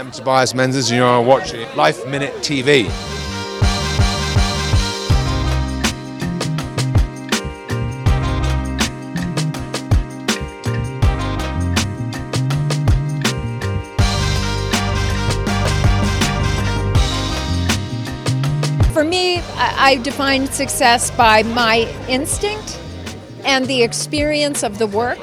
am Tobias Menzies, and you're watching Life Minute TV. For me, I I define success by my instinct and the experience of the work.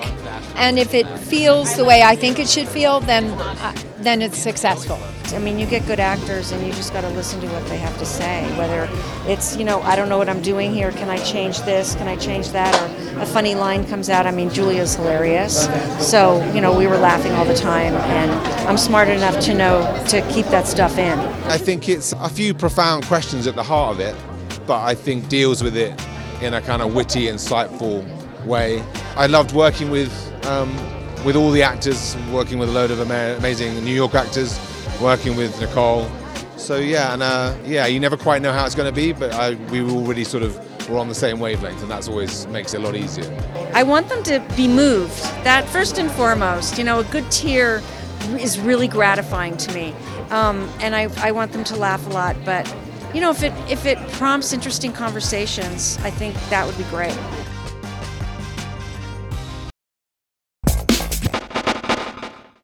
And if it feels the way I think it should feel, then uh, then it's successful. I mean, you get good actors and you just got to listen to what they have to say. Whether it's, you know, I don't know what I'm doing here. Can I change this? Can I change that? Or a funny line comes out. I mean, Julia's hilarious. So, you know, we were laughing all the time. And I'm smart enough to know to keep that stuff in. I think it's a few profound questions at the heart of it, but I think deals with it in a kind of witty, insightful way. I loved working with um, with all the actors, working with a load of ama- amazing New York actors, working with Nicole. So yeah, and uh, yeah, you never quite know how it's going to be, but I, we were already sort of were on the same wavelength, and that's always makes it a lot easier. I want them to be moved. That first and foremost, you know, a good tear is really gratifying to me, um, and I, I want them to laugh a lot. But you know, if it if it prompts interesting conversations, I think that would be great.